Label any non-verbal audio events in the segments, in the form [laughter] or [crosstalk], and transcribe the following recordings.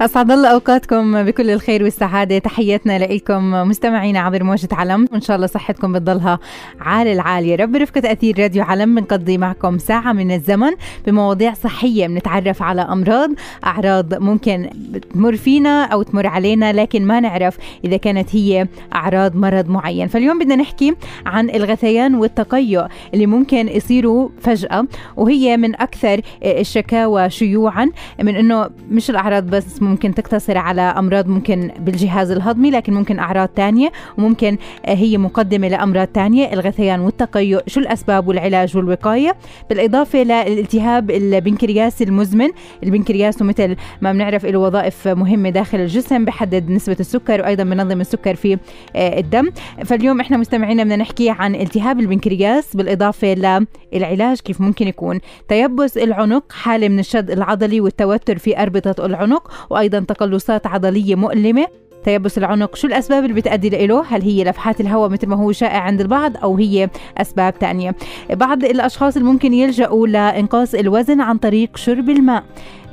أسعد الله أوقاتكم بكل الخير والسعادة. تحياتنا لكم مستمعينا عبر موجة علم. وإن شاء الله صحتكم بتضلها عال العالية. رب رفقة أثير راديو علم بنقضي معكم ساعة من الزمن بمواضيع صحية. بنتعرف على أمراض أعراض ممكن تمر فينا أو تمر علينا لكن ما نعرف إذا كانت هي أعراض مرض معين. فاليوم بدنا نحكي عن الغثيان والتقيؤ اللي ممكن يصيروا فجأة وهي من أكثر الشكاوى شيوعا من أنه مش الأعراض بس ممكن تقتصر على أمراض ممكن بالجهاز الهضمي لكن ممكن أعراض تانية وممكن هي مقدمة لأمراض تانية الغثيان والتقيؤ شو الأسباب والعلاج والوقاية. بالإضافة للالتهاب البنكرياس المزمن البنكرياس مثل ما بنعرف له وظائف مهمة داخل الجسم بحدد نسبة السكر وأيضا بنظم السكر في آه، الدم. فاليوم إحنا مستمعينا بدنا نحكي عن التهاب البنكرياس بالإضافة للعلاج كيف ممكن يكون تيبس العنق حالة من الشد العضلي والتوتر في أربطة العنق وأيضا تقلصات عضلية مؤلمة. تيبس العنق شو الأسباب اللي بتأدي له؟ هل هي لفحات الهواء مثل ما هو شائع عند البعض أو هي أسباب تانية؟ بعض الأشخاص اللي ممكن يلجأوا لإنقاص الوزن عن طريق شرب الماء.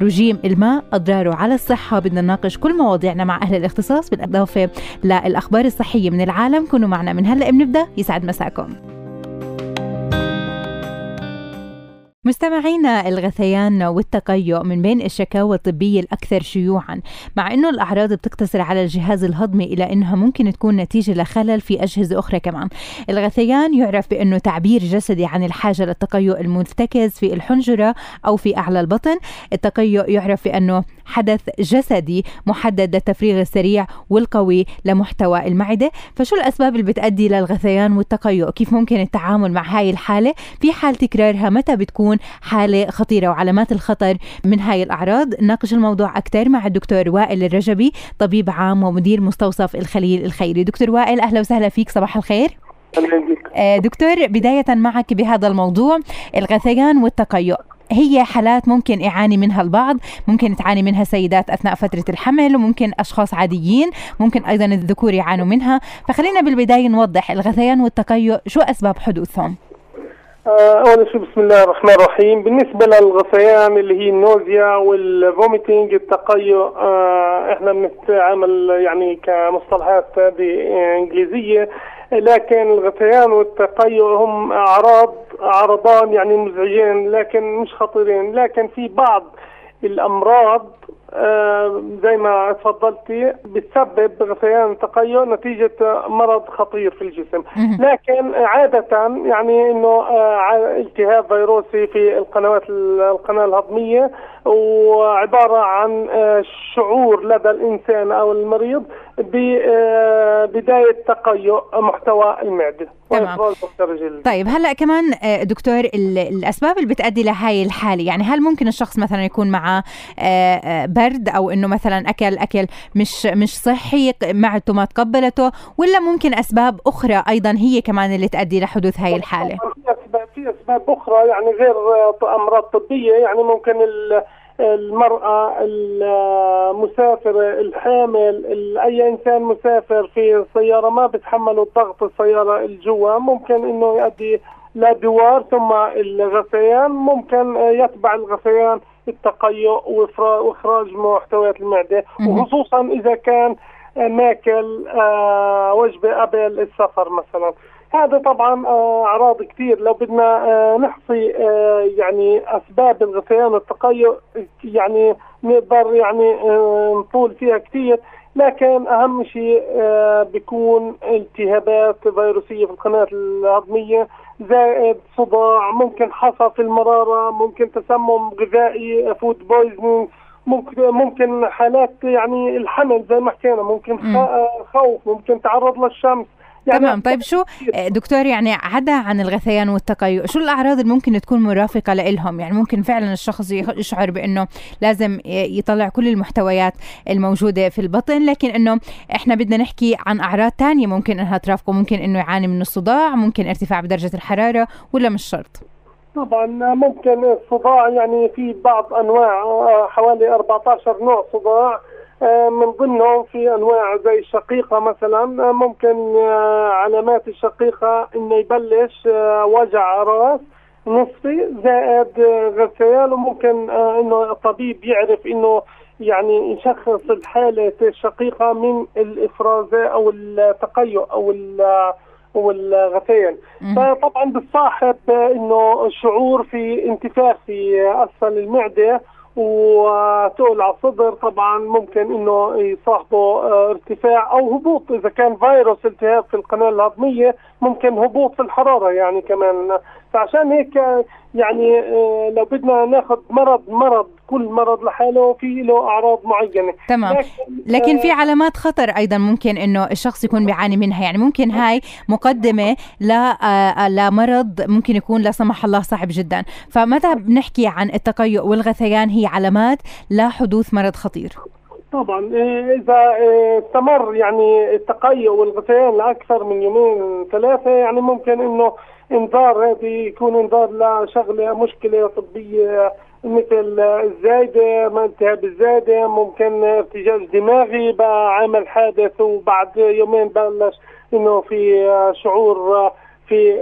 رجيم الماء أضراره على الصحة. بدنا نناقش كل مواضيعنا مع أهل الاختصاص بالإضافة للأخبار الصحية من العالم. كونوا معنا من هلأ. بنبدأ يسعد مساكم. مستمعينا الغثيان والتقيؤ من بين الشكاوى الطبية الأكثر شيوعا مع أنه الأعراض بتقتصر على الجهاز الهضمي إلى أنها ممكن تكون نتيجة لخلل في أجهزة أخرى كمان. الغثيان يعرف بأنه تعبير جسدي عن الحاجة للتقيؤ المرتكز في الحنجرة أو في أعلى البطن. التقيؤ يعرف بأنه حدث جسدي محدد للتفريغ السريع والقوي لمحتوى المعدة. فشو الأسباب اللي بتأدي للغثيان والتقيؤ؟ كيف ممكن التعامل مع هاي الحالة؟ في حال تكرارها متى بتكون حالة خطيرة وعلامات الخطر من هاي الأعراض؟ ناقش الموضوع أكثر مع الدكتور وائل الرجبي طبيب عام ومدير مستوصف الخليل الخيري. دكتور وائل أهلا وسهلا فيك. صباح الخير. آه، دكتور بداية معك بهذا الموضوع الغثيان والتقيؤ. هي حالات ممكن يعاني منها البعض ممكن تعاني منها سيدات أثناء فترة الحمل وممكن أشخاص عاديين ممكن أيضا الذكور يعانوا منها. فخلينا بالبداية نوضح الغثيان والتقيؤ شو أسباب حدوثهم؟ آه، أول شيء بسم الله الرحمن الرحيم. بالنسبة للغثيان اللي هي النوزيا والفوميتنج التقيؤ آه، إحنا بنستعمل يعني كمصطلحات انجليزيه لكن الغثيان والتقيؤ هم اعراض عرضان يعني مزعجين لكن مش خطيرين. لكن في بعض الأمراض آه زي ما تفضلتي بتسبب غثيان تقيؤ نتيجة مرض خطير في الجسم. لكن عادة يعني إنه آه التهاب فيروسي في القنوات القناة الهضمية وعبارة عن آه شعور لدى الإنسان أو المريض ببداية آه، تقيؤ محتوى المعدة. تمام. طيب هلأ كمان آه، دكتور الأسباب اللي بتؤدي لهاي الحالة يعني هل ممكن الشخص مثلا يكون معه برد أو إنه مثلا أكل أكل مش مش صحي معدته ما تقبلته ولا ممكن أسباب أخرى أيضا هي كمان اللي تؤدي لحدوث هاي الحالة؟ في أسباب في أسباب أخرى يعني غير أمراض طبية يعني ممكن المرأة المسافر الحامل أي إنسان مسافر في السيارة ما بتحملوا الضغط السيارة الجوا ممكن إنه يؤدي لدوار ثم الغثيان ممكن يتبع الغثيان التقيؤ وإخراج محتويات المعدة. وخصوصا إذا كان ماكل آه، وجبة قبل السفر مثلا. هذا طبعا آه، أعراض كثير. لو بدنا آه، نحصي يعني أسباب الغثيان والتقيؤ يعني نقدر يعني نطول فيها كثير. لكن أهم شيء بيكون التهابات فيروسيه في القناة الهضميه زائد صداع ممكن حصى في المرارة ممكن تسمم غذائي food poisoning ممكن ممكن حالات يعني الحمل زي ما حكينا ممكن خوف ممكن تعرض للشمس. تمام. طيب شو؟ دكتور يعني عدا عن الغثيان والتقيؤ شو الأعراض اللي ممكن تكون مرافقة لهم يعني ممكن فعلا الشخص يشعر بأنه لازم يطلع كل المحتويات الموجودة في البطن لكن إنه إحنا بدنا نحكي عن أعراض تانية ممكن إنها ترافقه ممكن إنه يعاني من الصداع ممكن ارتفاع بدرجة الحرارة ولا مش شرط؟ طبعا ممكن الصداع يعني في بعض أنواع حوالي 14 نوع صداع. آه، من ضمنهم في أنواع زي الشقيقة مثلا آه، ممكن آه، علامات الشقيقة إنه يبلش وجع راس نصفي زائد غثيان وممكن إنه الطبيب يعرف إنه يعني يشخص الحالة الشقيقة من الافراز أو التقيؤ أو والغثيان فطبعا بتصاحب إنه شعور في انتفاخ في أسفل المعدة وتقل على الصدر طبعا ممكن إنه يصاحبه آه، ارتفاع أو هبوط إذا كان فيروس التهاب في القناة الهضمية. ممكن هبوط في الحرارة يعني كمان. فعشان هيك يعني آه، لو بدنا ناخذ مرض مرض كل مرض لحاله في له أعراض معينة. تمام. لكن, في آه، علامات خطر أيضا ممكن إنه الشخص يكون بيعاني منها. يعني ممكن هاي مقدمة ل آه، لمرض ممكن يكون لا سمح الله صعب جدا. فمتى بنحكي عن التقيؤ والغثيان؟ هي علامات لحدوث مرض خطير. طبعا إذا استمر يعني التقيؤ والغثيان لأكثر من يومين ثلاثة يعني ممكن إنه إنذار هذه يكون إنذار لشغله مشكلة طبية مثل الزايدة ما التهاب الزايده ممكن ارتجاج دماغي بقى عمل حادث وبعد يومين بلش إنه في شعور في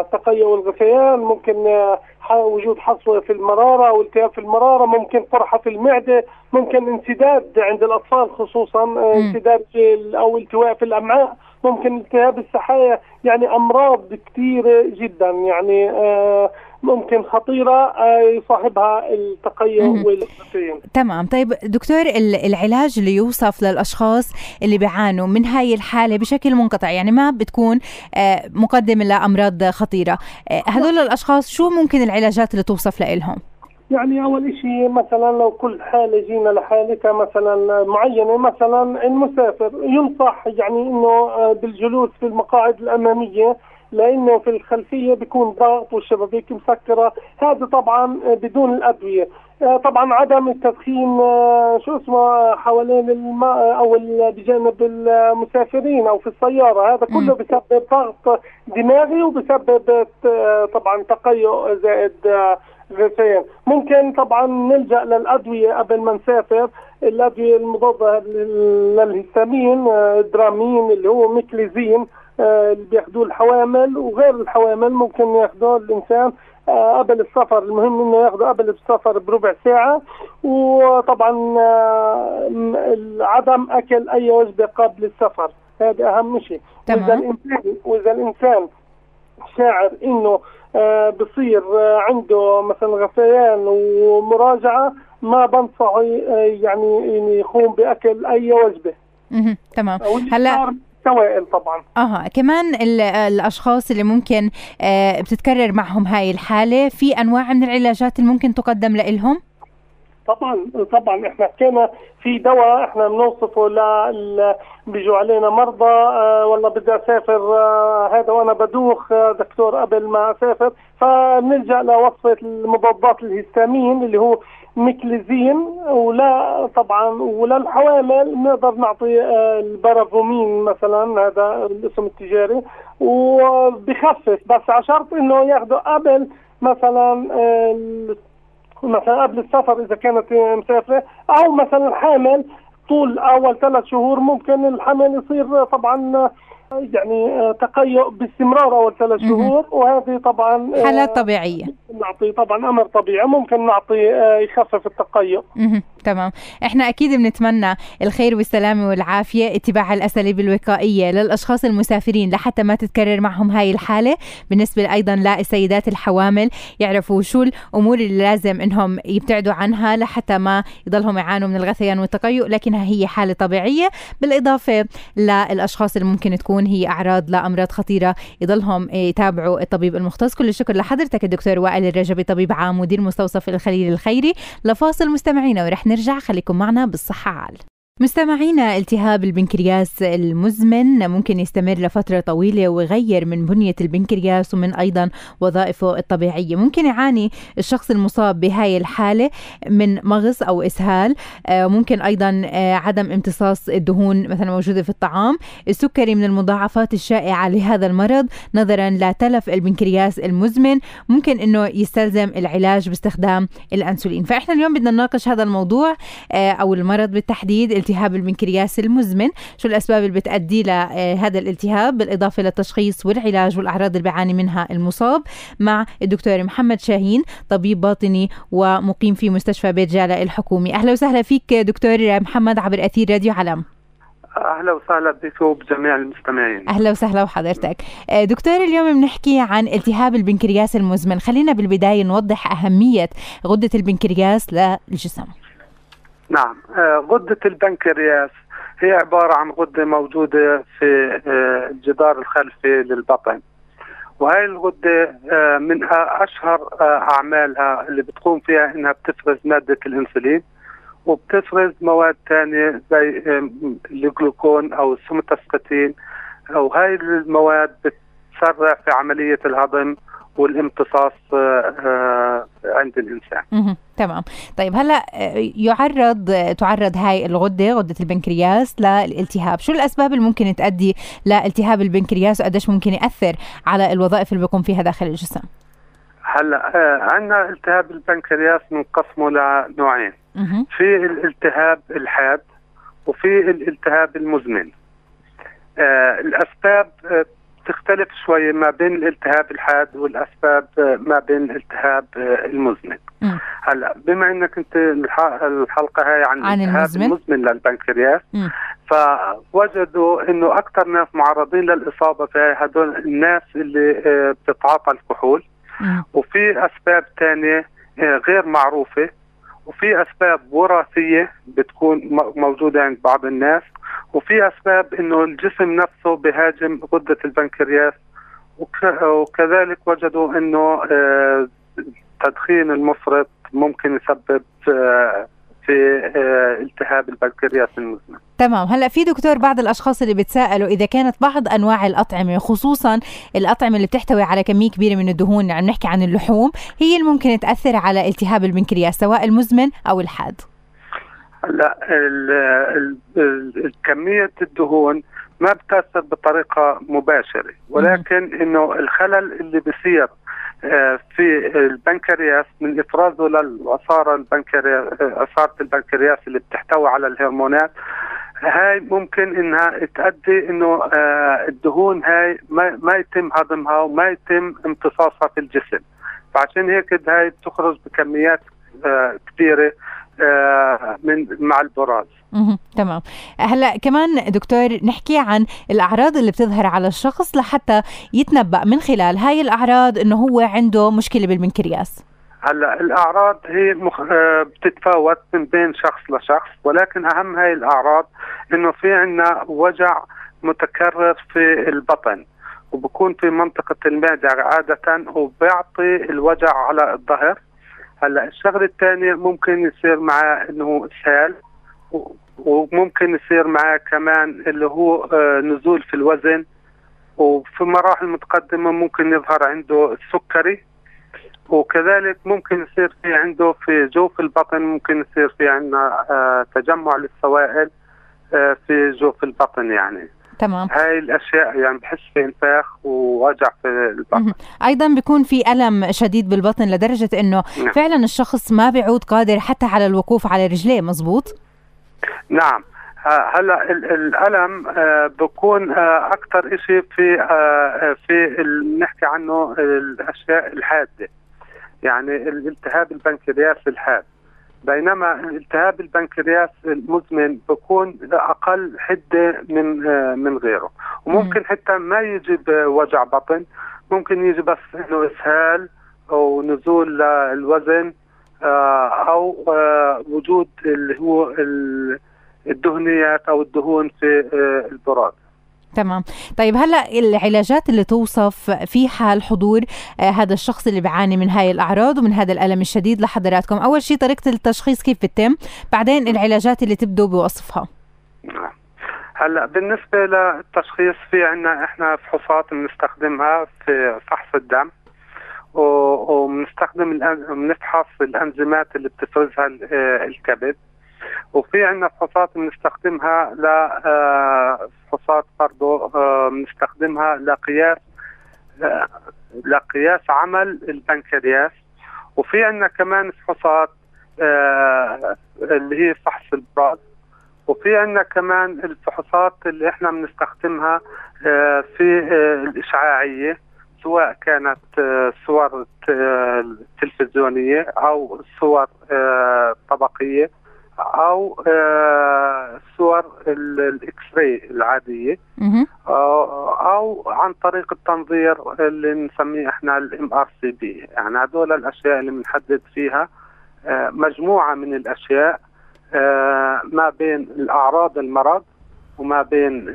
التقيؤ والغثيان ممكن وجود حصوه في المرارة أو التهاب في المرارة ممكن قرحه في المعدة ممكن انسداد عند الأطفال خصوصا انسداد أو التواء في الأمعاء. ممكن التهاب السحايا يعني أمراض كثيرة جدا يعني آه ممكن خطيرة آه، يصاحبها التقيؤ والغثيان تمام. طيب دكتور العلاج اللي يوصف للأشخاص اللي بيعانوا من هاي الحالة بشكل منقطع يعني ما بتكون آه، مقدمة لأمراض خطيرة. هذول الأشخاص شو ممكن العلاجات اللي توصف لهم؟ يعني أول شيء مثلا لو كل حالة جينا لحالتها مثلا معينة مثلا المسافر ينصح يعني إنه بالجلوس في المقاعد الأمامية لأنه في الخلفية بيكون ضغط والشبابيك مسكرة. هذا طبعا بدون الأدوية. آه، طبعا عدم التدخين آه، شو اسمه حوالين الماء أو بجانب المسافرين أو في السيارة. هذا كله بسبب ضغط دماغي وبسبب آه، طبعا تقيؤ زائد غثيان ممكن طبعا نلجأ للأدوية قبل ما نسافر. الأدوية المضادة للهستامين درامين اللي هو meclizine آه، اللي بياخذوه الحوامل. وغير الحوامل ممكن ياخذوه الإنسان آه، قبل السفر. المهم إنه ياخذه قبل السفر بربع ساعة. وطبعا آه، عدم أكل أي وجبة قبل السفر. هذا أهم شيء. وإذا الانسان وإذا الإنسان شاعر إنه بصير عنده مثلا غثيان ومراجعة ما بنصحه يعني يقوم بأكل أي وجبة. تمام. هلأ سوائل طبعا. آه كمان الأشخاص اللي ممكن آه بتتكرر معهم هاي الحالة في أنواع من العلاجات اللي ممكن تقدم لهم طبعا طبعا إحنا حكينا في دواء إحنا بنوصفه ل بيجوا علينا مرضى آه والله بدي أسافر آه هذا وأنا بدوخ آه دكتور قبل ما أسافر. فبنلجأ لوصفة المضادات الهستامين اللي هو meclizine ولا طبعا ولا الحوامل. بنقدر نعطي آه، البارافومين مثلا هذا الاسم التجاري وبخفف. بس على شرط إنه ياخذوا قبل مثلا آه، مثلا قبل السفر إذا كانت مسافرة أو مثلا حامل طول أول ثلاث شهور ممكن الحمل يصير طبعا يعني آه، تقيؤ باستمرار أول ثلاث شهور وهذه طبعا آه، حالات طبيعية. نعطي طبعا أمر طبيعي ممكن نعطي آه، يخفف التقيؤ. تمام. إحنا أكيد بنتمنى الخير والسلامه والعافية اتباع الاساليب الوقائية للأشخاص المسافرين لحتى ما تتكرر معهم هاي الحالة. بالنسبة أيضا للسيدات الحوامل يعرفوا شو الأمور اللي لازم إنهم يبتعدوا عنها لحتى ما يضلهم يعانوا من الغثيان والتقيؤ لكنها هي حالة طبيعية. بالإضافة للأشخاص اللي ممكن تكون هي أعراض لأمراض خطيرة يضلهم يتابعوا الطبيب المختص. كل الشكر لحضرتك الدكتور وائل الرجبي طبيب عام مدير مستوصف الخليل الخيري. لفاصل مستمعينا ورح نرجع خليكم معنا بالصحة عال. مستمعينا التهاب البنكرياس المزمن ممكن يستمر لفترة طويلة ويغير من بنية البنكرياس ومن أيضا وظائفه الطبيعية ممكن يعاني الشخص المصاب بهاي الحالة من مغص أو إسهال. آه، ممكن أيضا آه، عدم امتصاص الدهون مثلا موجودة في الطعام. السكري من المضاعفات الشائعة لهذا المرض نظرا لتلف البنكرياس المزمن. ممكن أنه يستلزم العلاج باستخدام الأنسولين. فإحنا اليوم بدنا نناقش هذا الموضوع آه، أو المرض بالتحديد التهاب البنكرياس المزمن شو الأسباب اللي بتأدي لهذا الالتهاب؟ بالإضافة للتشخيص والعلاج والأعراض اللي بيعاني منها المصاب مع الدكتور محمد شاهين طبيب باطني ومقيم في مستشفى بيت جالة الحكومي. أهلا وسهلا فيك دكتور محمد عبر أثير راديو علم. أهلا وسهلا بك وبجميع المستمعين. أهلا وسهلا وحضرتك. دكتور اليوم بنحكي عن التهاب البنكرياس المزمن. خلينا بالبداية نوضح أهمية غدة البنكرياس للجسم. نعم. آه، غدة البنكرياس هي عبارة عن غدة موجودة في آه، الجدار الخلفي للبطن. وهي الغدة آه، من أشهر أعمالها اللي بتقوم فيها إنها بتفرز مادة الأنسولين وبتفرز مواد ثانية زي الجلوكون أو السومتاسكتين أو هاي المواد بتسرع في عملية الهضم والامتصاص عند الإنسان. تمام، طيب هلأ آه، يعرض تعرض هاي الغدة غدة البنكرياس للالتهاب، شو الأسباب اللي ممكن تؤدي لالتهاب البنكرياس وقديش ممكن يأثر على الوظائف اللي بيقوم فيها داخل الجسم؟ هلأ آه عندنا التهاب البنكرياس بنقسمه لنوعين. في الالتهاب الحاد وفي الالتهاب المزمن. آه الأسباب آه تختلف شوي ما بين الالتهاب الحاد والأسباب ما بين الالتهاب المزمن. هلأ بما إنك أنت الحلقة هاي عن, عن الالتهاب المزمن, المزمن للبنكرياس فوجدوا إنه أكثر ناس معرضين للإصابة في هدول الناس اللي آه، بتتعاطى الكحول. وفي أسباب ثانية آه، غير معروفة وفي أسباب وراثية بتكون موجودة عند بعض الناس وفي أسباب إنه الجسم نفسه بهاجم غدة البنكرياس وكذلك وجدوا إنه آه، المفرط ممكن يسبب آه، في آه، التهاب البنكرياس المزمن. تمام. هلا في دكتور بعض الأشخاص اللي بتسالوا إذا كانت بعض أنواع الأطعمة خصوصا الأطعمة اللي بتحتوي على كمية كبيرة من الدهون عم نحكي عن اللحوم هي اللي ممكن تأثر على التهاب البنكرياس سواء المزمن أو الحاد. لا كمية الدهون ما بتأثر بطريقة مباشرة ولكن إنه الخلل اللي بصير في البنكرياس من افرازه للعصارة البنكرياس عصارة البنكرياس اللي بتحتوي على الهرمونات هاي ممكن إنها تؤدي إنه آه، الدهون هاي ما, يتم هضمها وما يتم امتصاصها في الجسم. فعشان هيك هاي بتخرج بكميات آه، كبيرة. آه، من مع البراز تمام. هلا كمان دكتور نحكي عن الأعراض اللي بتظهر على الشخص لحتى يتنبأ من خلال هاي الأعراض إنه هو عنده مشكلة بالبنكرياس. هلا الأعراض هي مخ... آه، بتتفاوت من بين شخص لشخص ولكن أهم هاي الأعراض إنه في عندنا وجع متكرر في البطن وبكون في منطقة المعدة عادة وبيعطي الوجع على الظهر. هلا الشغلة الثانية ممكن يصير معاه إنه اسهال وممكن يصير معاه كمان اللي هو آه، نزول في الوزن وفي مراحل متقدمة ممكن يظهر عنده السكري وكذلك ممكن يصير في عنده في جوف البطن ممكن يصير في عندنا آه، تجمع للسوائل آه، في جوف البطن يعني. تمام. هاي الأشياء يعني بحس في انفاخ ووجع في البطن. أيضا بيكون في ألم شديد بالبطن لدرجة إنه نعم. فعلا الشخص ما بيعود قادر حتى على الوقوف على رجليه مزبوط؟ نعم. هلأ الألم آه، بكون آه، أكثر شيء في آه، في نحكي عنه الأشياء الحادة. يعني الالتهاب البنكرياس الحاد. بينما التهاب البنكرياس المزمن بكون أقل حدة من آه، من غيره. وممكن حتى ما يجي بوجع بطن ممكن يجي بس إنه إسهال أو نزول للوزن آه، أو آه، وجود اللي هو الدهنيات أو الدهون في البراز تمام. طيب هلأ العلاجات اللي توصف في حال حضور آه هذا الشخص اللي بيعاني من هاي الأعراض ومن هذا الألم الشديد لحضراتكم. أول شيء طريقة التشخيص كيف بتتم؟ بعدين العلاجات اللي تبدو بوصفها. هلأ بالنسبة للتشخيص في عندنا إحنا فحوصات بنستخدمها في فحص الدم وبنستخدم بنفحص الأنزيمات اللي بتفرزها الكبد. وفي عندنا فحوصات بنستخدمها ل آه، فحوصات برضه آه، بنستخدمها لقياس آه، لقياس عمل البنكرياس. وفي عندنا كمان فحوصات اللي هي فحص البراز وفي عندنا كمان الفحوصات اللي إحنا بنستخدمها في الإشعاعية سواء كانت صور تلفزيونية أو صور طبقية. أو آه، صور ال X-ray العادية. أو عن طريق التنظير اللي نسميه إحنا ال MRCP يعني هذول الأشياء اللي بنحدد فيها آه، مجموعة من الأشياء آه، ما بين الأعراض المرض وما بين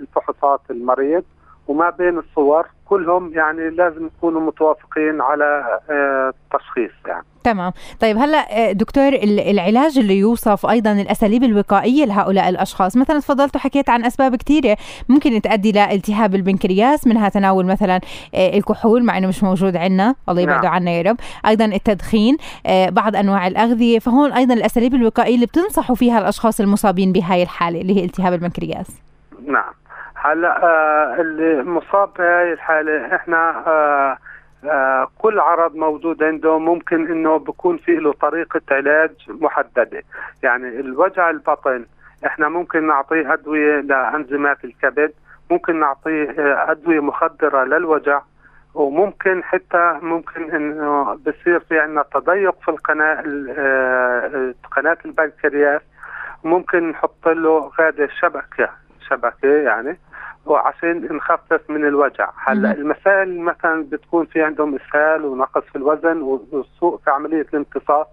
الفحوصات المريض. وما بين الصور كلهم يعني لازم يكونوا متوافقين على التشخيص يعني. تمام. طيب هلا آه، دكتور العلاج اللي يوصف أيضا الأساليب الوقائية لهؤلاء الأشخاص. مثلا تفضلت وحكيت عن أسباب كثيرة ممكن تؤدي لالتهاب البنكرياس منها تناول مثلا آه، الكحول مع إنه مش موجود عندنا. الله يبعده نعم. عنا يا رب. أيضا التدخين آه، بعض أنواع الأغذية. فهون أيضا الأساليب الوقائية اللي بتنصحوا فيها الأشخاص المصابين بهاي الحالة اللي هي التهاب البنكرياس. نعم. هلا آه اللي مصاب بهاي الحالة إحنا آه آه، كل عرض موجود عنده ممكن إنه بكون في له طريقة علاج محددة. يعني الوجع البطن إحنا ممكن نعطيه أدوية لأنزيمات الكبد ممكن نعطيه أدوية مخدرة للوجع وممكن حتى ممكن إنه بصير في عندنا تضيق في القناة قناة البنكرياس. ممكن نحط له هدا شبكة شبكة يعني وعشان نخفف من الوجع. هلا الناس مثلا بتكون في عندهم إسهال ونقص في الوزن وسوء في عملية الامتصاص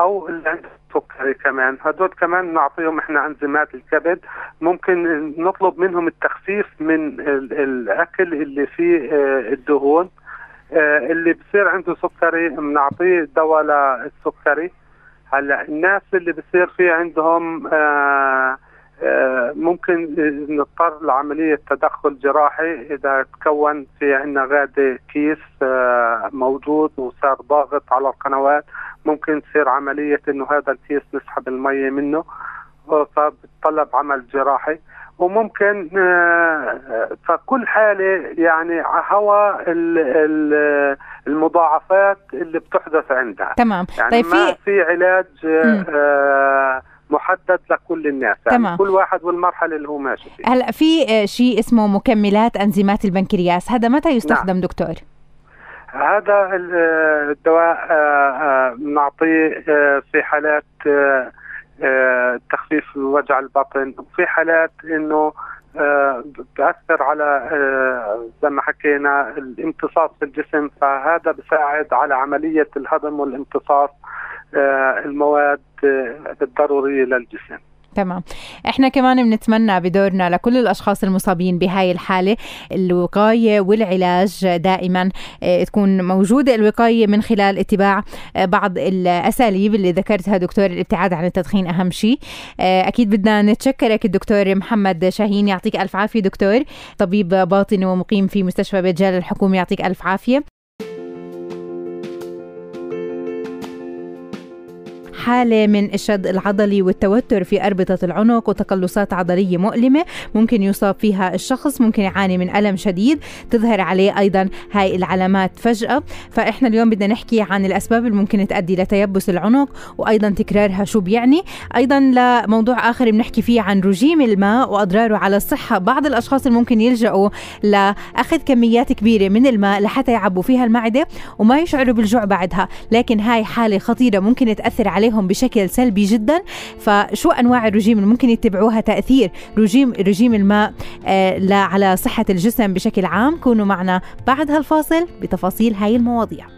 أو اللي عنده سكري كمان. هدول كمان نعطيهم إحنا انزيمات الكبد. ممكن نطلب منهم التخفيف من الأكل اللي فيه آه، الدهون آه، اللي بصير عنده سكري. بنعطيه دواء للسكري. هلا الناس اللي بصير في عندهم آه، ممكن نضطر لعملية تدخل جراحي إذا تكون في عندنا غادة كيس آه، موجود وصار ضاغط على القنوات. ممكن تصير عملية إنه هذا الكيس نسحب المية منه فبتطلب عمل جراحي. وممكن آه، فكل حالة يعني هوا المضاعفات اللي بتحدث عندها. تمام. يعني طيب ما في, في علاج محدد لكل الناس يعني تمام. كل واحد والمرحلة اللي هو ماشي فيها هلا في آه، شيء اسمه مكملات أنزيمات البنكرياس هذا متى يستخدم نعم. دكتور هذا آه، الدواء آه، بنعطيه في حالات تخفيف وجع البطن وفي حالات إنه بأثر على زي ما حكينا الامتصاص في الجسم فهذا بساعد على عملية الهضم والامتصاص المواد الضروريه للجسم تمام. إحنا كمان بنتمنى بدورنا لكل الأشخاص المصابين بهاي الحالة الوقاية والعلاج دائما آه، تكون موجودة. الوقاية من خلال اتباع آه، بعض الأساليب اللي ذكرتها دكتور الابتعاد عن التدخين أهم شيء. آه، أكيد بدنا نتشكرك الدكتور محمد شاهين يعطيك ألف عافية دكتور. طبيب باطني ومقيم في مستشفى بيت جال الحكومي يعطيك ألف عافية. حالة من الشد العضلي والتوتر في أربطة العنق وتقلصات عضلية مؤلمة. ممكن يصاب فيها الشخص ممكن يعاني من ألم شديد. تظهر عليه أيضا هاي العلامات فجأة. فإحنا اليوم بدنا نحكي عن الأسباب اللي ممكن تؤدي لتيبس العنق وأيضا تكرارها شو بيعني. أيضا لموضوع آخر بنحكي فيه عن رجيم الماء وأضراره على الصحة. بعض الأشخاص اللي ممكن يلجأوا لأخذ كميات كبيرة من الماء لحتى يعبوا فيها المعدة وما يشعروا بالجوع بعدها. لكن هاي حالة خطيرة ممكن تأثر عليهم عليهم بشكل سلبي جدا. فشو أنواع الرجيم اللي ممكن يتبعوها تأثير رجيم رجيم الماء؟ آه على صحة الجسم بشكل عام. كونوا معنا بعد هالفاصل بتفاصيل هاي المواضيع.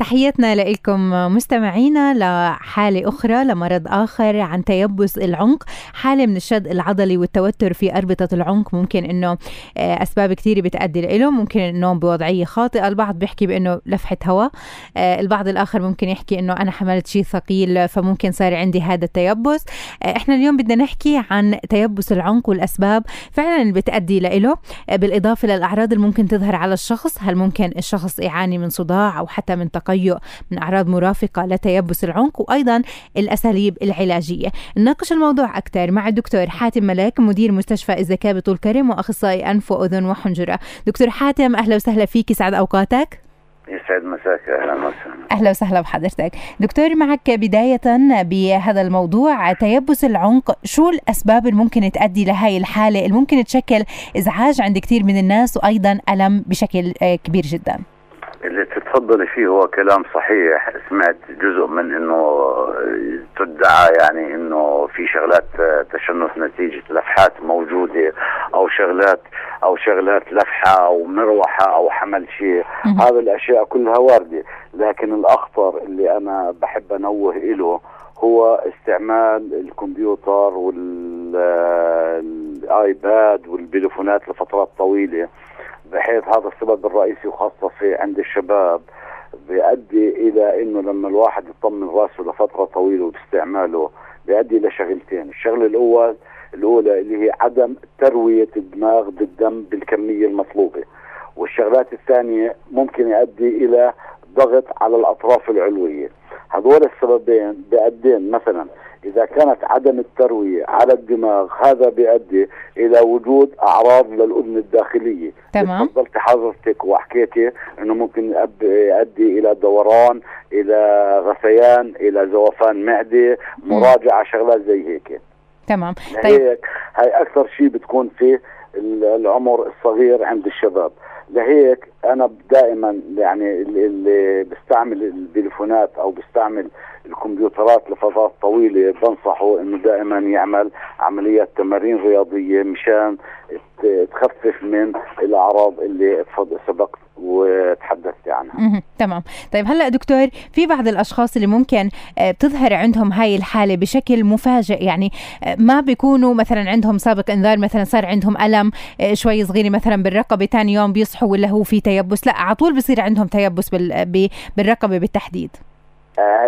تحياتنا لكم مستمعينا لحالة أخرى لمرض آخر عن تيبس العنق حالة من الشد العضلي والتوتر في أربطة العنق ممكن أنه آه، أسباب كثيرة بتأدي له ممكن النوم بوضعية خاطئة. البعض بيحكي بأنه لفحة هواء. آه، البعض الآخر ممكن يحكي أنه أنا حملت شيء ثقيل فممكن صار عندي هذا التيبس. آه، إحنا اليوم بدنا نحكي عن تيبس العنق والأسباب فعلا اللي بتأدي له بالإضافة للأعراض اللي ممكن تظهر على الشخص هل ممكن الشخص يعاني من صداع أو حتى من تقيؤ من أعراض مرافقة لتيبس العنق وأيضا الأساليب العلاجية. نناقش الموضوع أكثر مع الدكتور حاتم ملاك مدير مستشفى الزكاة بطول كرم وأخصائي أنف وأذن وحنجرة. دكتور حاتم أهلا وسهلا فيك. يسعد أوقاتك. يسعد مساك. أهلا وسهلا. أهلا وسهلا بحضرتك. دكتور معك بداية بهذا الموضوع. تيبس العنق شو الأسباب اللي ممكن تؤدي لهي الحالة؟ اللي ممكن تشكل إزعاج عند كثير من الناس وأيضا ألم بشكل كبير جدا. اللي تتفضلي فيه هو كلام صحيح. سمعت جزء من إنه تدعي يعني إنه في شغلات تشنج نتيجة لفحات موجودة أو شغلات أو شغلات لفحة أو مروحة أو حمل شيء هذه الأشياء كلها واردة. لكن الأخطر اللي أنا بحب أنوه له هو استعمال الكمبيوتر وال iPad والبيليفونات لفترات طويلة. بحيث هذا السبب الرئيسي وخاصة في عند الشباب بيؤدي إلى إنه لما الواحد يطمن رأسه لفترة طويلة وباستعماله بيؤدي إلى شغلتين. الشغلة الأول الأولى اللي هي عدم تروية الدماغ بالدم بالكمية المطلوبة. والشغلات الثانية ممكن يؤدي إلى ضغط على الأطراف العلوية. هذول السببين بيؤدين مثلا إذا كانت عدم التروية على الدماغ هذا بيؤدي إلى وجود أعراض للأذن الداخلية. تمام. تفضلت حضرتك وحكيتي إنه ممكن يؤدي إلى دوران إلى غثيان إلى زوفان معده مراجعة شغلات زي هيك. تمام. طيب. هيك هاي أكثر شيء بتكون في العمر الصغير عند الشباب. لهيك أنا دائما يعني اللي بيستعمل التليفونات أو بيستعمل الكمبيوترات لفترات طويلة بنصحه إنه دائما يعمل عمليات تمارين رياضية مشان تخفف من الأعراض اللي سبقت وتحدثت عنها. تمام. طيب هلأ دكتور في بعض الأشخاص اللي ممكن آه، تظهر عندهم هاي الحالة بشكل مفاجئ يعني آه، ما بيكونوا مثلا عندهم سابق إنذار مثلا صار عندهم ألم آه، شوي صغيره مثلا بالرقبة ثاني يوم بيصحوا ولا هو في تيبس لأ على طول بصير عندهم تيبس بالرقبة بالتحديد.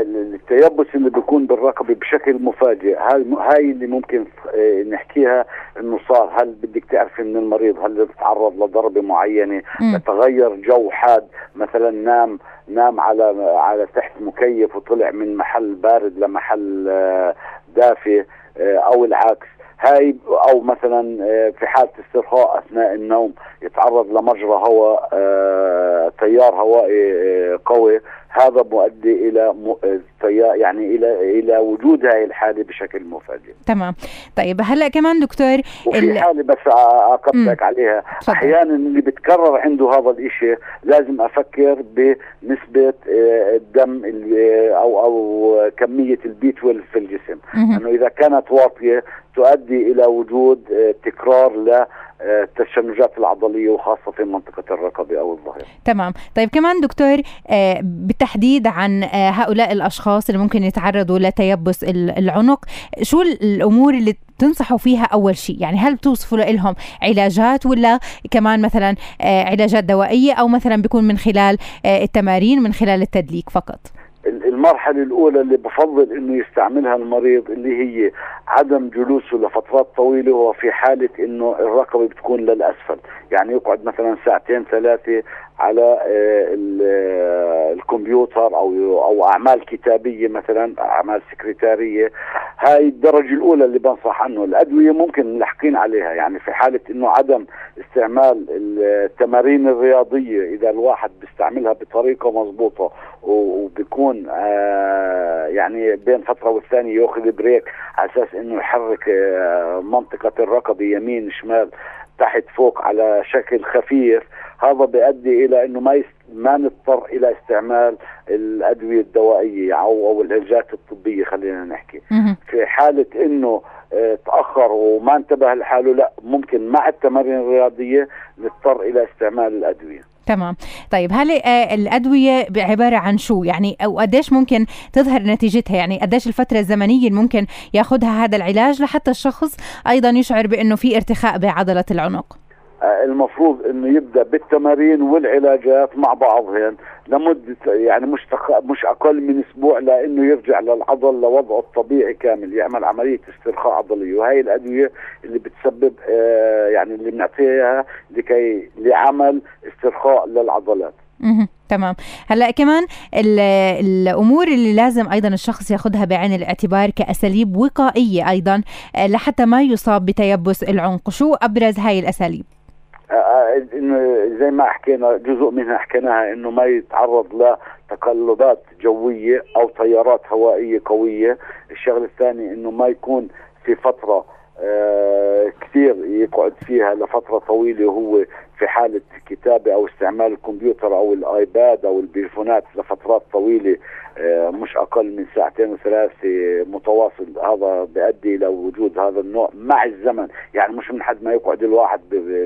التيبس اللي بيكون بالرقبة بشكل مفاجئ. هاي هاي اللي ممكن آه، نحكيها إنه صار هل بدك تعرفي من المريض هل تعرض لضربة معينة؟ تغير جو حاد مثلا نام نام على على تحت مكيف وطلع من محل بارد لمحل آه، دافي آه، أو العكس. هاي أو مثلا في حالة استرخاء أثناء النوم يتعرض لمجرى هواء تيار هوائي قوي. هذا مؤدي إلى يعني إلى إلى وجود هذه الحالة بشكل مفاجئ. تمام. طيب هلا كمان دكتور وفي ال... حالة بس أقطعك عليها. صدق. أحيانا اللي بتكرر عنده هذا الشيء لازم أفكر بنسبة آه، الدم أو أو كمية البي 12 في الجسم. انه إذا كانت واطية تؤدي إلى وجود آه، تكرار ل التشنجات العضلية وخاصة في منطقة الرقبه أو الظهر. تمام، طيب كمان دكتور آه، بالتحديد عن آه، هؤلاء الأشخاص اللي ممكن يتعرضوا لتيبس العنق، شو الأمور اللي تنصحوا فيها أول شيء؟ يعني هل بتوصفوا لهم علاجات ولا كمان مثلا آه، علاجات دوائية أو مثلا بيكون من خلال التمارين من خلال التدليك فقط؟ المرحلة الأولى اللي بفضل إنه يستعملها المريض اللي هي عدم جلوسه لفترات طويلة وفي حالة إنه الرقبة بتكون للأسفل. يعني يقعد مثلا ساعتين ثلاثة على آه، آه، الكمبيوتر أو أو أعمال كتابية مثلا أعمال سكرتارية. هاي الدرجة الأولى اللي بنصح عنه. الأدوية ممكن نلحقين عليها. يعني في حالة إنه عدم استعمال التمارين الرياضية إذا الواحد بيستعملها بطريقة مضبوطة وبيكون آه يعني بين فترة والثانية يأخذ بريك على أساس إنه يحرك آه منطقة الرقبه يمين شمال تحت فوق على شكل خفيف. هذا بيؤدي إلى إنه ما يست... ما نضطر إلى استعمال الأدوية الدوائية أو أو العلاجات الطبية خلينا نحكي. في حالة إنه آه، تأخر وما انتبه لحاله لا ممكن مع التمارين الرياضية نضطر إلى استعمال الأدوية. تمام. طيب هل آه، الأدوية عبارة عن شو؟ يعني أو قديش ممكن تظهر نتيجتها؟ يعني قديش الفترة الزمنية اللي ممكن ياخذها هذا العلاج لحتى الشخص أيضا يشعر بأنه في ارتخاء بعضلة العنق؟ المفروض إنه يبدأ بالتمارين والعلاجات مع بعضهن لمدة يعني مش مش أقل من أسبوع لإنه يرجع للعضل لوضعه الطبيعي كامل يعمل عملية استرخاء عضلية وهي الأدوية اللي بتسبب آه، يعني اللي بنعطيها لكي لعمل استرخاء للعضلات. تمام. هلأ كمان الأمور اللي لازم أيضا الشخص ياخذها بعين الاعتبار كأساليب وقائية أيضا آه، لحتى ما يصاب بتيبس العنق. شو أبرز هاي الأساليب؟ إنه زي ما حكينا جزء منها حكيناها إنه ما يتعرض لتقلبات جوية أو تيارات هوائية قوية، الشغلة الثانية إنه ما يكون في فترة كثير يقعد فيها لفترة طويلة وهو في حالة كتابة أو استعمال الكمبيوتر أو الآيباد أو البيفونات لفترات طويلة آه، مش أقل من ساعتين وثلاثة متواصل. هذا بيؤدي إلى وجود هذا النوع مع الزمن. يعني مش من حد ما يقعد الواحد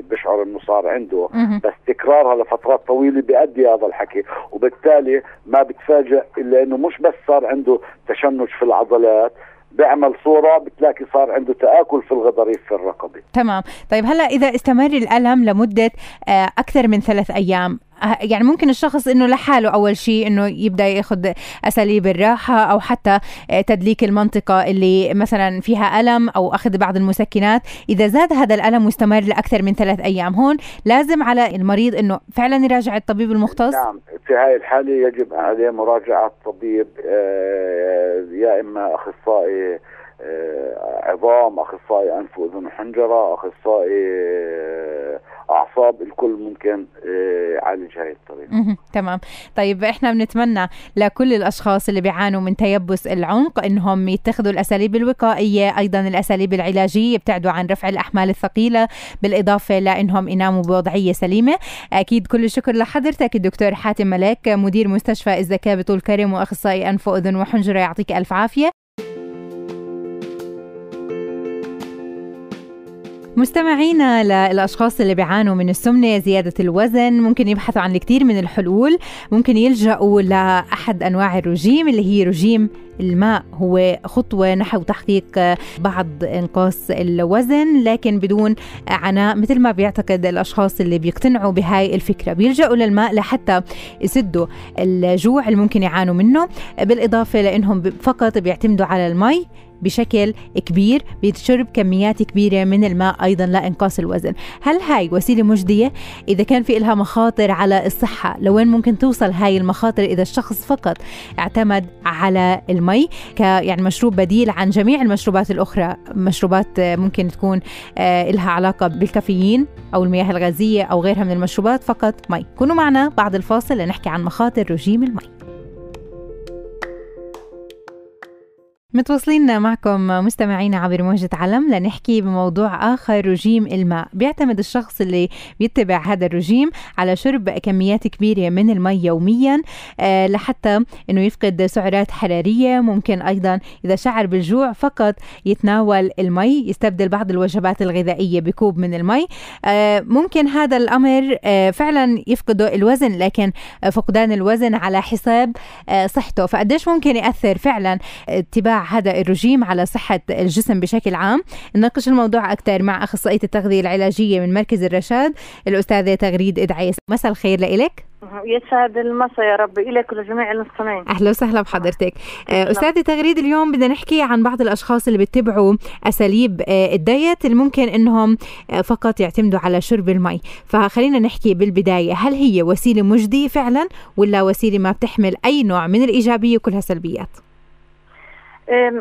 بيشعر إنه صار عنده. بس تكرارها لفترات طويلة بيؤدي هذا الحكي. وبالتالي ما بتفاجئ إلا إنه مش بس صار عنده تشنج في العضلات بيعمل صورة بتلاقي صار عنده تآكل في الغضاريف في الرقبة تمام. طيب هلأ إذا استمر الألم لمدة آه، أكثر من ثلاث أيام أه، يعني ممكن الشخص إنه لحاله أول شيء إنه يبدأ يأخذ أساليب الراحة أو حتى آه، تدليك المنطقة اللي مثلا فيها ألم أو أخذ بعض المسكنات. إذا زاد هذا الألم واستمر لأكثر من ثلاث أيام هون لازم على المريض إنه فعلا يراجع الطبيب المختص. نعم في هاي الحالة يجب عليه مراجعة طبيب آه، يا إما أخصائي عظام أخصائي أنف وأذن وحنجرة أخصائي أعصاب الكل ممكن آه، يعالج هاي الطريقة. تمام. طيب إحنا بنتمنى لكل الأشخاص اللي بيعانوا من تيبس العنق إنهم يتخذوا الأساليب الوقائية أيضا الأساليب العلاجية يبتعدوا عن رفع الأحمال الثقيلة بالإضافة لانهم يناموا بوضعية سليمة. أكيد كل الشكر لحضرتك الدكتور حاتم ملاك مدير مستشفى الزكاه بطول كرم وأخصائي أنف وأذن وحنجرة يعطيك ألف عافية. مستمعينا للأشخاص اللي بيعانوا من السمنة زيادة الوزن ممكن يبحثوا عن الكثير من الحلول. ممكن يلجأوا لأحد أنواع الرجيم اللي هي رجيم الماء. هو خطوة نحو تحقيق بعض إنقاص الوزن لكن بدون عناء مثل ما بيعتقد الأشخاص اللي بيقتنعوا بهاي الفكرة. بيلجأوا للماء لحتى يسدوا الجوع اللي ممكن يعانوا منه. بالإضافة لأنهم فقط بيعتمدوا على المي. بشكل كبير بيتشرب كميات كبيرة من الماء أيضا لإنقاص الوزن. هل هاي وسيلة مجدية؟ إذا كان في إلها مخاطر على الصحة لوين ممكن توصل هاي المخاطر إذا الشخص فقط اعتمد على المي؟ ك يعني مشروب بديل عن جميع المشروبات الأخرى مشروبات ممكن تكون آه، إلها علاقة بالكافيين أو المياه الغازية أو غيرها من المشروبات فقط مي. كونوا معنا بعد الفاصل لنحكي عن مخاطر رجيم المي. متواصلين معكم مستمعينا عبر موجة علم لنحكي بموضوع آخر رجيم الماء. بيعتمد الشخص اللي بيتبع هذا الرجيم على شرب كميات كبيرة من المي يوميا آه، لحتى أنه يفقد سعرات حرارية. ممكن أيضا إذا شعر بالجوع فقط يتناول المي يستبدل بعض الوجبات الغذائية بكوب من المي. آه، ممكن هذا الأمر آه، فعلا يفقده الوزن لكن فقدان الوزن على حساب صحته. فقديش ممكن يأثر فعلا اتباع هذا الرجيم على صحة الجسم بشكل عام. نناقش الموضوع أكثر مع أخصائية التغذية العلاجية من مركز الرشاد الأستاذة تغريد إدعيس. مساء الخير لإلك. يسعد المساء يا رب. إليك ولجميع المستمعين. أهلا وسهلا بحضرتك. أستاذة تغريد اليوم بدنا نحكي عن بعض الأشخاص اللي بيتبعوا أساليب آه، الدايت اللي ممكن إنهم آه، فقط يعتمدوا على شرب المي. فخلينا نحكي بالبداية. هل هي وسيلة مجدية فعلا ولا وسيلة ما بتحمل أي نوع من الإيجابية وكلها سلبيات؟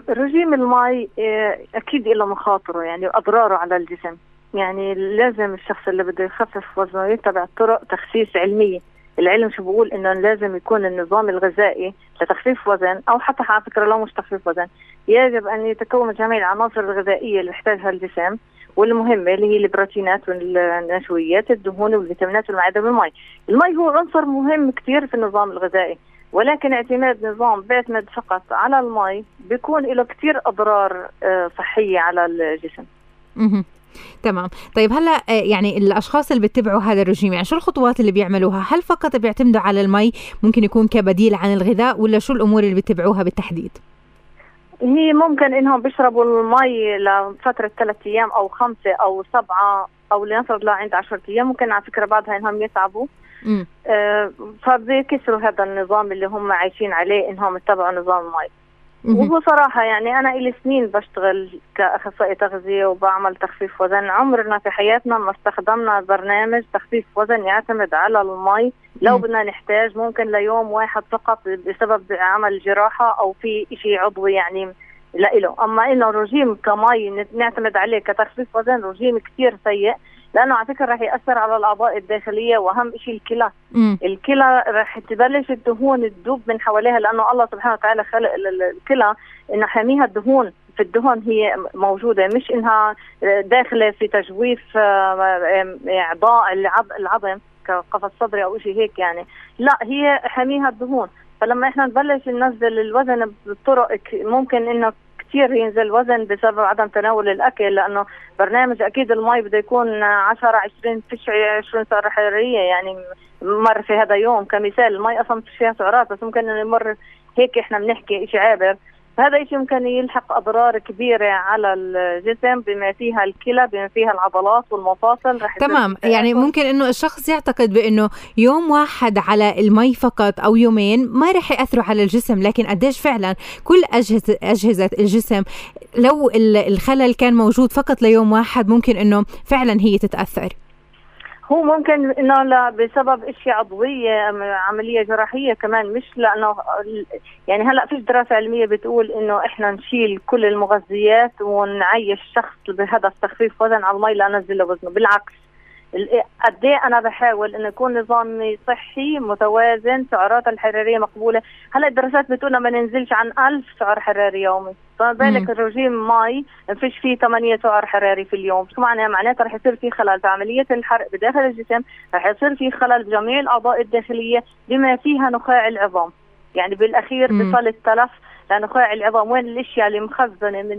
رجيم المي آه، أكيد له مخاطره يعني أضراره على الجسم. يعني لازم الشخص اللي بده يخفف وزنه يتبع طرق تخسيس علمية. العلم شو بقول؟ إنه لازم يكون النظام الغذائي لتخفيف وزن أو حتى على فكرة لو مش تخفيف وزن يجب أن يتكون جميع العناصر الغذائية اللي يحتاجها الجسم والمهمة اللي هي البروتينات والنشويات الدهون والفيتامينات والمعادن والمي. المي هو عنصر مهم كثير في النظام الغذائي. ولكن اعتماد نظام بيعتمد فقط على المي بيكون له كثير أضرار آه، صحية على الجسم. تمام. طيب هلأ آه، يعني الأشخاص اللي بيتبعوا هذا الرجيم يعني شو الخطوات اللي بيعملوها؟ هل فقط بيعتمدوا على المي؟ ممكن يكون كبديل عن الغذاء ولا شو الأمور اللي بيتبعوها بالتحديد؟ هي ممكن إنهم بيشربوا المي لفترة ثلاث أيام أو خمسة أو سبعة أو لنفرض لعند 10 أيام. ممكن على فكرة بعدها إنهم يتعبوا. فبيكسروا هذا النظام اللي هم عايشين عليه إنهم يتبعوا نظام وهو صراحة يعني أنا إلي سنين بشتغل كأخصائي تغذية وبعمل تخفيف وزن. عمرنا في حياتنا ما استخدمنا برنامج تخفيف وزن يعتمد على المي. لو بدنا نحتاج ممكن ليوم واحد فقط بسبب عمل جراحة أو في شيء عضوي يعني لإله. أما إنه رجيم كمي نعتمد عليه كتخفيف وزن رجيم كثير سيء. لأنه على فكرة رح يأثر على الأعضاء الداخلية وأهم شيء الكلى. الكلى رح تبلش الدهون تدوب من حواليها لأنه الله سبحانه وتعالى خلق الكلى إنه حاميها الدهون. في الدهن هي موجودة مش إنها داخلة في تجويف إعضاء العظم كقفص صدري أو شيء هيك يعني. لا هي حاميها الدهون. فلما إحنا نبلش ننزل الوزن بطرق ممكن إنه كثير ينزل وزن بسبب عدم تناول الأكل لأنه برنامج أكيد المي بده يكون 10 20 فيش 20 سعره حراريه يعني مر في هذا يوم. كمثال المي أصلا فيها سعرات بس ممكن إنه يمر هيك إحنا بنحكي شيء عابر. فهذا الشيء ممكن يلحق أضرار كبيرة على الجسم بما فيها الكلى بما فيها العضلات والمفاصل؟ رح تمام. يعني ممكن إنه الشخص يعتقد بإنه يوم واحد على المي فقط أو يومين ما رح يأثروا على الجسم لكن قديش فعلا كل اجهزه أجهزة الجسم لو الخلل كان موجود فقط ليوم واحد ممكن إنه فعلا هي تتأثر. هو ممكن إنه لا بسبب أشياء عضوية عملية جراحية كمان مش لأنه يعني هلأ في دراسة علمية بتقول إنه إحنا نشيل كل المغذيات ونعيش شخص بهدف تخفيف وزن على المي لانزل وزنه بالعكس. قد إيه أنا بحاول انه يكون نظامي صحي متوازن سعراته الحرارية مقبولة. هلأ الدراسات بتقول ما ننزلش عن 1000 سعر حراري يومي. فما بالك الرجيم مي فيش فيه 8 سعر حراري في اليوم. شو معناه معناتها رح يصير في خلل في عملية الحرق بداخل الجسم رح يصير في خلل بجميع الأعضاء الداخلية بما فيها نخاع العظام. يعني بالأخير بصل التلف لنخاع العظام. وين الأشياء اللي مخزنة من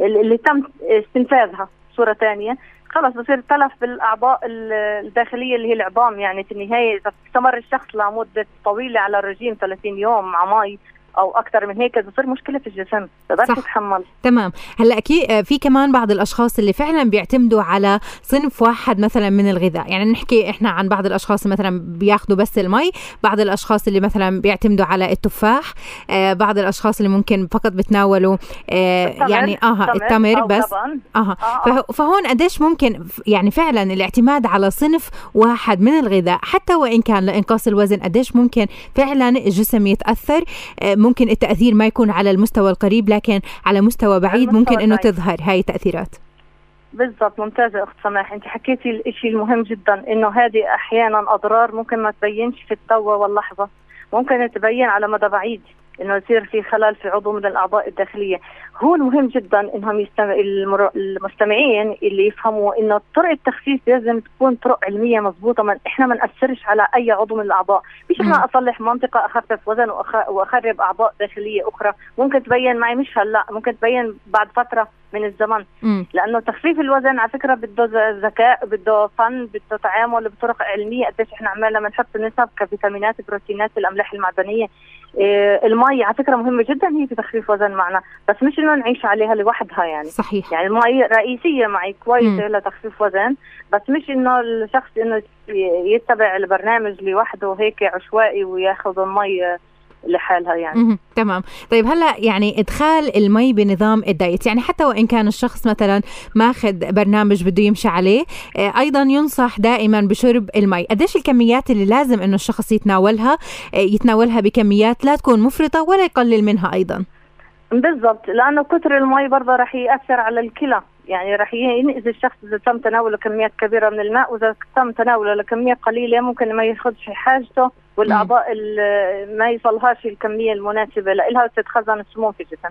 اللي تم استنفاذها؟ صورة ثانية. خلص بصير تلف بالأعضاء الداخلية اللي هي العظام يعني في النهاية إذا استمر الشخص لمدة طويلة على الرجيم 30 يوم مع مي أو أكثر من هيك بتصير مشكلة في الجسم. تقدر تتحمل تمام. هلأ أكيد آه، في كمان بعض الأشخاص اللي فعلا بيعتمدوا على صنف واحد مثلا من الغذاء. يعني نحكي إحنا عن بعض الأشخاص مثلا بياخذوا بس المي بعض الأشخاص اللي مثلا بيعتمدوا على التفاح آه بعض الأشخاص اللي ممكن فقط بتناولوا آه يعني آه التمر بس. آه, آه. فهون قديش ممكن يعني فعلا الاعتماد على صنف واحد من الغذاء حتى وإن كان لإنقاص الوزن قديش ممكن فعلا الجسم يتأثر آه ممكن التأثير ما يكون على المستوى القريب لكن على مستوى بعيد ممكن إنه تظهر هاي التأثيرات. بالضبط ممتازة أخت سماح. أنت حكيتي الشيء المهم جدا إنه هذه أحيانا أضرار ممكن ما تبينش في التو واللحظة. ممكن تبين على مدى بعيد إنه يصير في خلل في عضو من الأعضاء الداخلية. هو المهم جدا إنهم يستمع المستمعين اللي يفهموا إنه طرق التخفيف لازم تكون طرق علمية مضبوطه من إحنا ما نأثرش على أي عضو من الأعضاء. مش أنا أصلح منطقة أخفف وزن وأخرب أعضاء داخلية أخرى. ممكن تبين معي مش هلا ممكن تبين بعد فترة من الزمن. م. لأنه تخفيف الوزن على فكرة بده ذكاء بده فن بده تعامل بطرق علمية قديش إحنا عمالنا بنحط نسب كفيتامينات بروتينات الأملاح المعدنية. إيه المي على فكرة مهمة جدا هي في تخفيف وزن معنا. بس مش انه نعيش عليها لوحدها يعني؟ صحيح. يعني المي رئيسية معي كويسه. لتخفيف وزن بس مش إنه الشخص إنه يتبع البرنامج لوحده هيك عشوائي وياخذ المي لحالها يعني. تمام. طيب هلا يعني إدخال المي بنظام الدايت يعني حتى وإن كان الشخص مثلا ماخذ برنامج بده يمشي عليه آه، أيضا ينصح دائما بشرب المي. قديش الكميات اللي لازم إنه الشخص يتناولها آه، يتناولها بكميات لا تكون مفرطة ولا يقلل منها أيضا؟ بالضبط لأنه كثر المي برضه رح يأثر على الكلى. يعني رح ينقذ الشخص إذا تم تناوله كميات كبيرة من الماء وإذا تم تناوله لكمية قليلة ممكن ما ياخذش حاجته والأعضاء ما يصلهاش الكمية المناسبة لها وتتخزن السموم في الجسم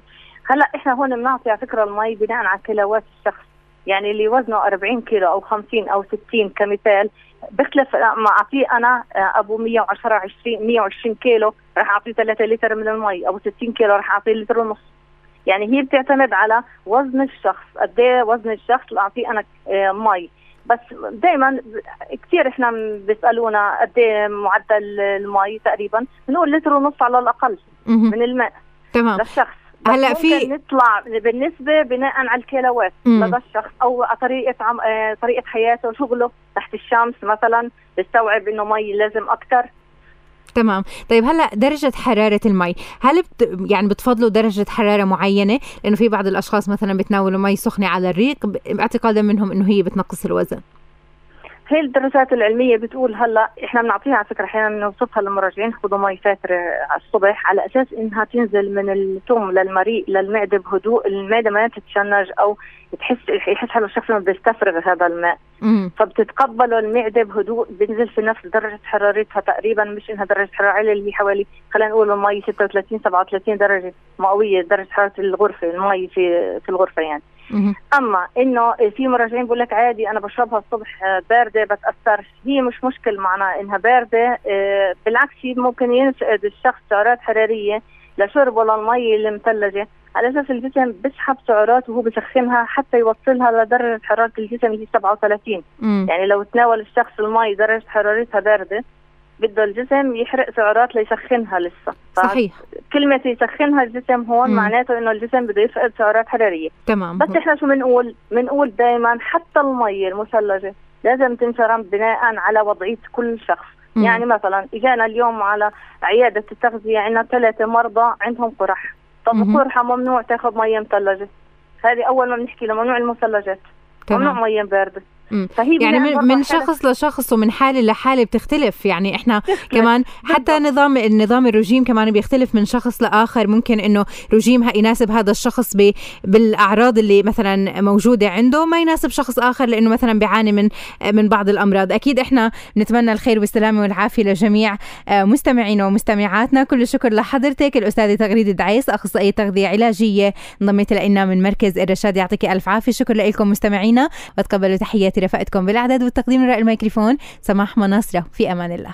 هلأ إحنا هون بنعطي على فكرة المي بناء على كيلوات الشخص. يعني اللي وزنه 40 كيلو أو 50 أو 60 كمثال بخلف ما أعطيه أنا أبو 110 20 120 كيلو راح أعطيه 3 لتر من المي أبو 60 كيلو راح أعطيه لتر ونص. يعني هي بتعتمد على وزن الشخص قد إيه وزن الشخص لاعطيه أنا آه، مي. بس دائما كثير إحنا بيسألونا قد إيه معدل المي تقريبا بنقول لتر ونص على الأقل من الماء تمام. للشخص. هلا في نطلع بالنسبة بناء على الكيلوات لدى الشخص أو طريقة عم... آه، طريقة حياته وشغله تحت الشمس مثلا بيستوعب إنه مي لازم أكثر تمام. طيب هلا درجة حرارة المي هل بت يعني بتفضلوا درجة حرارة معينة؟ لأنه في بعض الأشخاص مثلا بتناولوا مي سخنة على الريق اعتقادا منهم إنه هي بتنقص الوزن. هي الدراسات العلمية بتقول هلا إحنا بنعطيها على فكرة أحيانا بنوصفها للمراجعين خذوا مي فاتره على الصبح على أساس إنها تنزل من التم للمريء للمعدة بهدوء المعدة ما تتشنج أو تحس يحس حاله الشخص إنه بيستفرغ هذا الماء. فبتتقبله المعدة بهدوء بينزل في نفس درجة حرارتها تقريبا مش إنها درجة حرارة عاليه اللي هي حوالي خلينا نقول المي 36 37 درجة مئوية درجة حرارة الغرفة المي في في الغرفة يعني. أما إنه في مراجعين بقول لك عادي أنا بشربها الصبح آه، باردة بتاثرش هي مش مشكل معناها إنها باردة آه، بالعكس ممكن ينفقد الشخص سعرات حرارية لشربه للمي المثلجة. على أساس الجسم بيسحب سعرات وهو بسخنها حتى يوصلها لدرجة حرارة الجسم اللي 37 مم. يعني لو تناول الشخص المي درجة حرارتها باردة بده الجسم يحرق سعرات ليسخنها لسه. صحيح. كلمة يسخنها الجسم هون مم. معناته إنه الجسم بده يفقد سعرات حرارية. تمام. بس إحنا شو بنقول؟ بنقول دائما حتى المية المثلجة لازم تنشرب بناء على وضعية كل شخص. مم. يعني مثلا إجانا اليوم على عيادة التغذية عندنا ثلاثة مرضى عندهم قرح. طب القرحة ممنوع تاخذ مية مثلجة. هذه أول ما بنحكي له ممنوع المثلجات ممنوع مية باردة. فهي يعني من, من شخص لشخص ومن حالة لحالة بتختلف. يعني إحنا [laughs] كمان حتى نظام النظام الرجيم كمان بيختلف من شخص لآخر. ممكن إنه رجيم يناسب هذا الشخص بالأعراض اللي مثلا موجودة عنده ما يناسب شخص آخر لأنه مثلا بيعاني من من بعض الأمراض. أكيد إحنا نتمنى الخير والسلامة والعافية لجميع آه، مستمعينا ومستمعاتنا. كل الشكر لحضرتك الأستاذة تغريدة دعيس أخصائية تغذية علاجية انضميت لنا من مركز الرشاد يعطيك ألف عافية. شكرا لكم مستمعينا. وتقبلوا تحياتي رفقتكم بالإعداد والتقديم وراء الميكروفون سماح مناصرة في أمان الله.